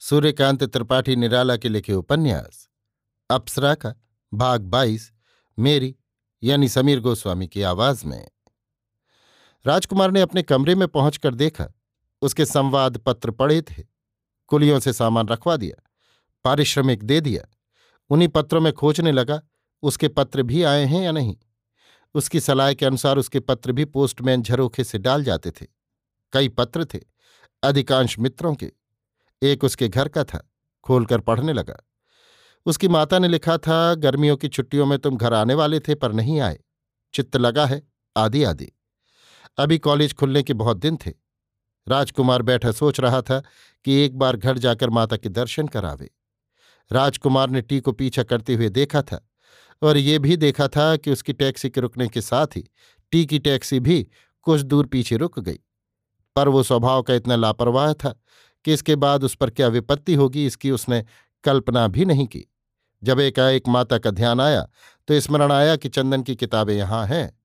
सूर्यकांत त्रिपाठी निराला के लिखे उपन्यास। अप्सरा का भाग बाईस, मेरी, यानी समीर गोस्वामी की आवाज़ में। राजकुमार ने अपने कमरे में पहुंचकर देखा, उसके संवाद पत्र पड़े थे। कुलियों से सामान रखवा दिया, पारिश्रमिक दे दिया, उन्हीं पत्रों में खोजने लगा, उसके पत्र भी आए हैं या नहीं? उसकी सलाह के अनुसार उसके पत्र भी पोस्टमैन झरोखे से डाल जाते थे। कई पत्र थे, अधिकांश मित्रों के। एक उसके घर का था, खोलकर पढ़ने लगा। उसकी माता ने लिखा था, गर्मियों की छुट्टियों में तुम घर आने वाले थे, पर नहीं आए। चित्त लगा है आदि आदि अभी कॉलेज खुलने के बहुत दिन थे। राजकुमार बैठा सोच रहा था कि एक बार घर जाकर माता के दर्शन करावे। राजकुमार ने टी को पीछा करते हुए देखा था, और ये भी देखा था कि उसकी टैक्सी के रुकने के साथ ही टी की टैक्सी भी कुछ दूर पीछे रुक गई। पर वो स्वभाव का इतना लापरवाह था कि इसके बाद उस पर क्या विपत्ति होगी, इसकी उसने कल्पना भी नहीं की। जब एकाएक माता का ध्यान आया तो स्मरण आया कि चंदन की किताबें यहाँ हैं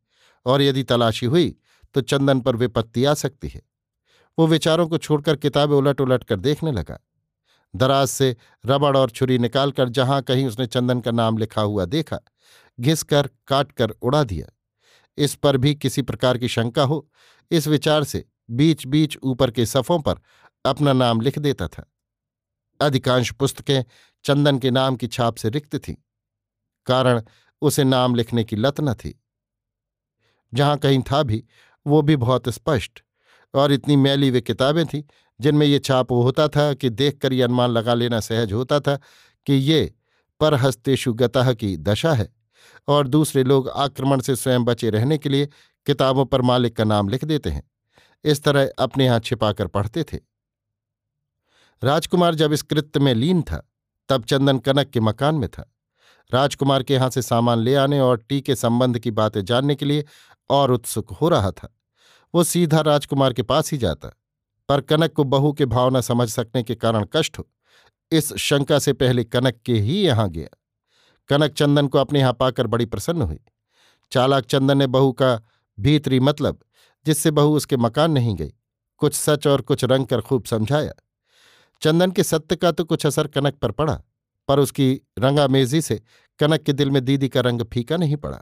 और यदि तलाशी हुई तो चंदन पर विपत्ति आ सकती है। वो विचारों को छोड़कर किताबें उलट उलट कर देखने लगा। दराज से रबड़ और छुरी निकालकर जहाँ कहीं उसने चंदन का नाम लिखा हुआ देखा घिस कर काट कर उड़ा दिया। इस पर भी किसी प्रकार की शंका हो, इस विचार से बीच बीच ऊपर के सफ़ों पर अपना नाम लिख देता था। अधिकांश पुस्तकें चंदन के नाम की छाप से रिक्त थीं, कारण उसे नाम लिखने की लत न थी। जहाँ कहीं था भी, वो भी बहुत स्पष्ट और इतनी मैली वे किताबें थीं, जिनमें ये छाप होता था कि देखकर ये अनुमान लगा लेना सहज होता था कि ये परहस्तेषु गतः की दशा है और दूसरे लोग आक्रमण से स्वयं बचे रहने के लिए किताबों पर मालिक का नाम लिख देते हैं। इस तरह अपने यहाँ छिपाकर पढ़ते थे। राजकुमार जब इस कृत्य में लीन था, तब चंदन कनक के मकान में था। राजकुमार के यहाँ से सामान ले आने और टी के संबंध की बातें जानने के लिए और उत्सुक हो रहा था। वो सीधा राजकुमार के पास ही जाता, पर कनक को बहू के भावना समझ सकने के कारण कष्ट हो। इस शंका से पहले कनक के ही यहाँ गया। कनक चंदन को अपने यहाँ पाकर बड़ी प्रसन्न हुई। चालाक चंदन ने बहू का भीतरी मतलब जिससे बहू उसके मकान नहीं गई, कुछ सच और कुछ रंग कर खूब समझाया। चंदन के सत्य का तो कुछ असर कनक पर पड़ा, पर उसकी रंगामेजी से कनक के दिल में दीदी का रंग फीका नहीं पड़ा।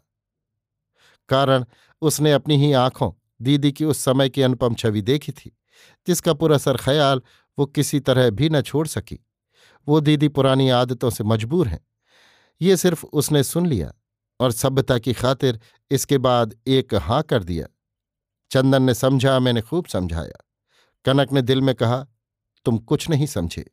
कारण उसने अपनी ही आँखों दीदी की उस समय की अनुपम छवि देखी थी, जिसका पूरा सर ख्याल वो किसी तरह भी न छोड़ सकी। वो दीदी पुरानी आदतों से मजबूर हैं। ये सिर्फ़ उसने सुन लिया और सभ्यता की खातिर इसके बाद एक हाँ कर दिया। चंदन ने समझा, मैंने खूब समझाया। कनक ने दिल में कहा तुम कुछ नहीं समझे।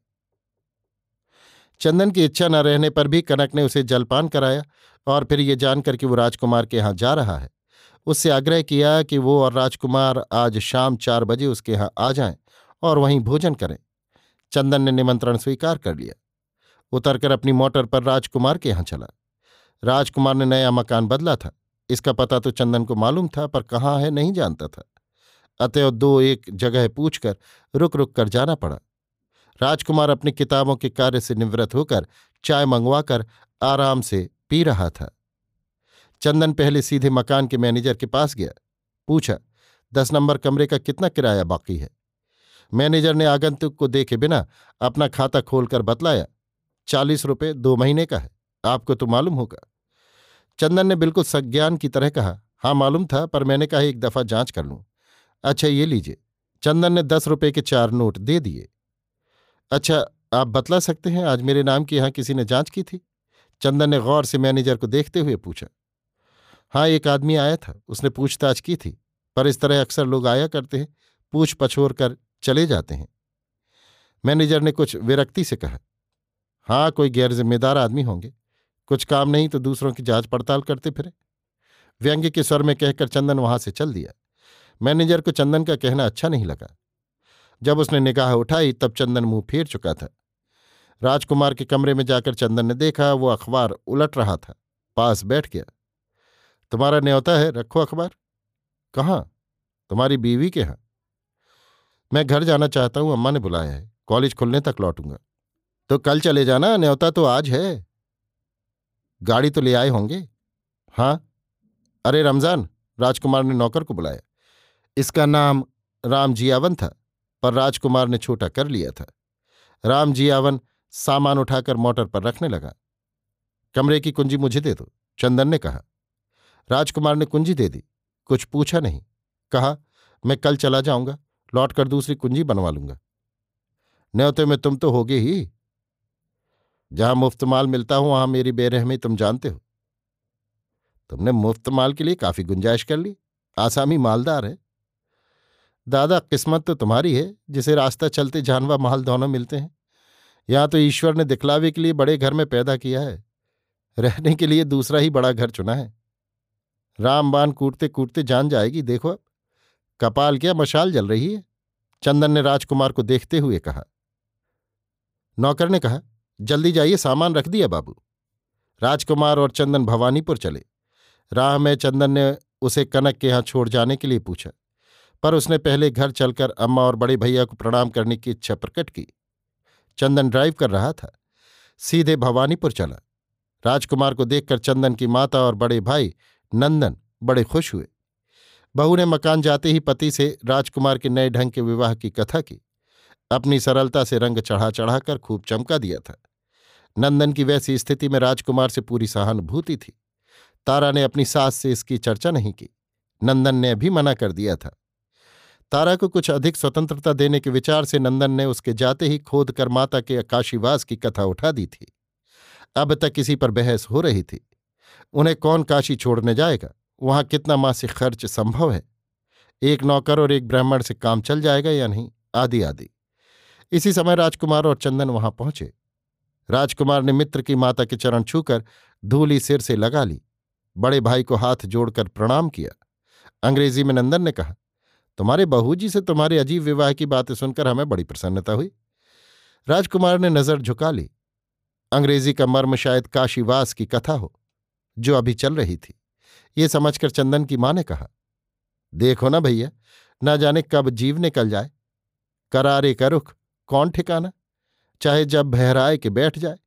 चंदन की इच्छा न रहने पर भी कनक ने उसे जलपान कराया और फिर ये जानकर कि वो राजकुमार के यहाँ जा रहा है। उससे आग्रह किया कि वो और राजकुमार आज शाम चार बजे उसके यहाँ आ जाएँ और वहीं भोजन करें। चंदन ने निमंत्रण स्वीकार कर लिया। उतरकर अपनी मोटर पर राजकुमार के यहाँ चला। राजकुमार ने नया मकान बदला था। इसका पता तो चंदन को मालूम था पर कहाँ है नहीं जानता था। अतएव दो एक जगह पूछकर रुक रुक कर जाना पड़ा। राजकुमार अपनी किताबों के कार्य से निवृत्त होकर चाय मंगवाकर आराम से पी रहा था। चंदन पहले सीधे मकान के मैनेजर के पास गया। पूछा, दस नंबर कमरे का कितना किराया बाकी है? मैनेजर ने आगंतुक को देखे बिना अपना खाता खोलकर बतलाया, चालीस रुपये दो महीने का है, आपको तो मालूम होगा। चंदन ने बिल्कुल सज्ञान की तरह कहा हाँ मालूम था, पर मैंने कहा एक दफ़ा जाँच कर लूँ। अच्छा ये लीजिए। चंदन ने दस रुपये के चार नोट दे दिए। अच्छा आप बतला सकते हैं, आज मेरे नाम की यहाँ किसी ने जाँच की थी? चंदन ने गौर से मैनेजर को देखते हुए पूछा। हाँ एक आदमी आया था, उसने पूछताछ की थी, पर इस तरह अक्सर लोग आया करते हैं, पूछ पछोर कर चले जाते हैं। मैनेजर ने कुछ विरक्ति से कहा हाँ कोई गैर जिम्मेदार आदमी होंगे, कुछ काम नहीं तो दूसरों की जाँच पड़ताल करते फिरे। व्यंग्य के स्वर में कहकर चंदन वहाँ से चल दिया। मैनेजर को चंदन का कहना अच्छा नहीं लगा। जब उसने निगाह उठाई, तब चंदन मुँह फेर चुका था। राजकुमार के कमरे में जाकर चंदन ने देखा, वो अखबार उलट रहा था, पास बैठ गया। तुम्हारा न्योता है, रखो अखबार। कहाँ? तुम्हारी बीवी के यहाँ। मैं घर जाना चाहता हूँ, अम्मा ने बुलाया है। कॉलेज खुलने तक लौटूँगा। तो कल चले जाना, न्योता तो आज है। गाड़ी तो ले आए होंगे। हाँ। अरे रमज़ान, राजकुमार ने नौकर को बुलाया। इसका नाम राम जियावन था। पर राजकुमार ने छोटा कर लिया था। राम जियावन सामान उठाकर मोटर पर रखने लगा। कमरे की कुंजी मुझे दे दो, चंदन ने कहा। राजकुमार ने कुंजी दे दी, कुछ पूछा नहीं, कहा, मैं कल चला जाऊँगा लौटकर दूसरी कुंजी बनवा लूँगा। न्योते में तुम तो होगे ही। जहाँ मुफ़्त माल मिलता हूँ, वहाँ मेरी बेरहमी तुम जानते हो। तुमने मुफ़्त माल के लिए काफ़ी गुंजाइश कर ली। आसामी मालदार है। दादा, किस्मत तो तुम्हारी है, जिसे रास्ता चलते जानवा माल दोनों मिलते हैं। यहाँ तो ईश्वर ने दिखलावे के लिए बड़े घर में पैदा किया है। रहने के लिए दूसरा ही बड़ा घर चुना है। रामबान कूटते कूटते जान जाएगी, देखो अब। कपाल क्या मशाल जल रही है? चंदन ने राजकुमार को देखते हुए कहा। नौकर ने कहा, जल्दी जाइए, सामान रख दिया बाबू। राजकुमार और चंदन भवानीपुर चले। राह में चंदन ने उसे कनक के यहाँ छोड़ जाने के लिए पूछा। पर उसने पहले घर चलकर अम्मा और बड़े भैया को प्रणाम करने की इच्छा प्रकट की। चंदन ड्राइव कर रहा था। सीधे भवानीपुर चला। राजकुमार को देखकर चंदन की माता और बड़े भाई नंदन बड़े खुश हुए। बहू ने मकान जाते ही पति से राजकुमार के नए ढंग के विवाह की कथा की। अपनी सरलता से रंग चढ़ा चढ़ाकर खूब चमका दिया था। नंदन की वैसी स्थिति में राजकुमार से पूरी सहानुभूति थी। तारा ने अपनी सास से इसकी चर्चा नहीं की। नंदन ने भी मना कर दिया था। तारा को कुछ अधिक स्वतंत्रता देने के विचार से नंदन ने उसके जाते ही खोद कर माता के काशीवास की कथा उठा दी थी। अब तक किसी पर बहस हो रही थी। उन्हें कौन काशी छोड़ने जाएगा? वहाँ कितना मासिक खर्च संभव है? एक नौकर और एक ब्राह्मण से काम चल जाएगा या नहीं? आदि आदि। इसी समय राजकुमार और चंदन वहाँ पहुँचे। राजकुमार ने मित्र की माता के चरण छूकर धूली सिर से लगा ली। बड़े भाई को हाथ जोड़कर प्रणाम किया। अंग्रेज़ी में नंदन ने कहा तुम्हारे बहू जी से तुम्हारे अजीब विवाह की बातें सुनकर हमें बड़ी प्रसन्नता हुई। राजकुमार ने नज़र झुका ली। अंग्रेज़ी का मर्म शायद काशीवास की कथा हो, जो अभी चल रही थी। ये समझकर चंदन की माँ ने कहा, देखो ना भैया, ना जाने कब जीव निकल जाए। करारे का रुख कौन ठिकाना? चाहे जब बहराए के बैठ जाए।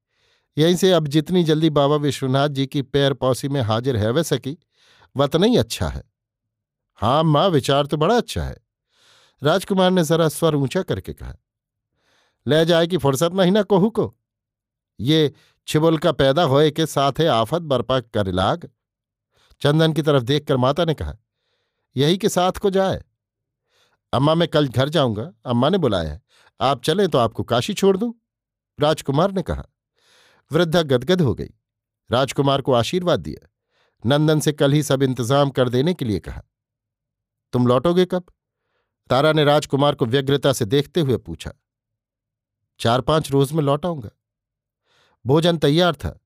यहीं से अब जितनी जल्दी बाबा विश्वनाथ जी की पैर पौसी में हाजिर है, वह सकी वत ही अच्छा है। हाँ माँ, विचार तो बड़ा अच्छा है। राजकुमार ने जरा स्वर ऊँचा करके कहा, ले जाए कि फुर्सत नहीं ना कोहू को? ये छिबुल का पैदा होए के साथ है आफत, बर्पा कर लाग चंदन की तरफ़ देखकर माता ने कहा, यही के साथ को जाए। अम्मा, मैं कल घर जाऊँगा। अम्मा ने बुलाया है। आप चलें तो आपको काशी छोड़ दूँ। राजकुमार ने कहा, वृद्धा गदगद हो गई। राजकुमार को आशीर्वाद दिया। नंदन से कल ही सब इंतज़ाम कर देने के लिए कहा। तुम लौटोगे कब? तारा ने राजकुमार को व्यग्रता से देखते हुए पूछा। चार पाँच रोज में लौट आऊँगा भोजन तैयार था।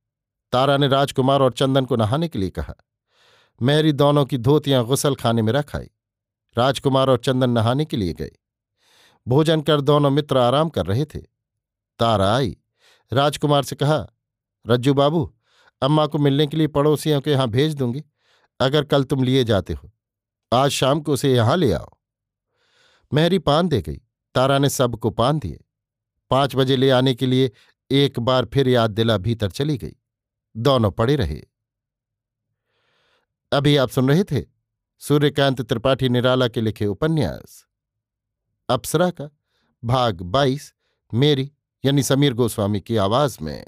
तारा ने राजकुमार और चंदन को नहाने के लिए कहा। मेरी दोनों की धोतियाँ गुसल खाने में रख आई। राजकुमार और चंदन नहाने के लिए गए। भोजन कर दोनों मित्र आराम कर रहे थे। तारा आई। राजकुमार से कहा, रज्जू बाबू, अम्मा को मिलने के लिए पड़ोसियों के यहाँ भेज दूँगी। अगर कल तुम लिए जाते हो। आज शाम को उसे यहाँ ले आओ। मेहरी पान दे गई। तारा ने सबको पान दिए। पाँच बजे ले आने के लिए एक बार फिर याद दिला भीतर चली गई। दोनों पड़े रहे। अभी आप सुन रहे थे सूर्यकांत त्रिपाठी निराला के लिखे उपन्यास। अप्सरा का भाग बाईस मेरी यानी समीर गोस्वामी की आवाज़ में।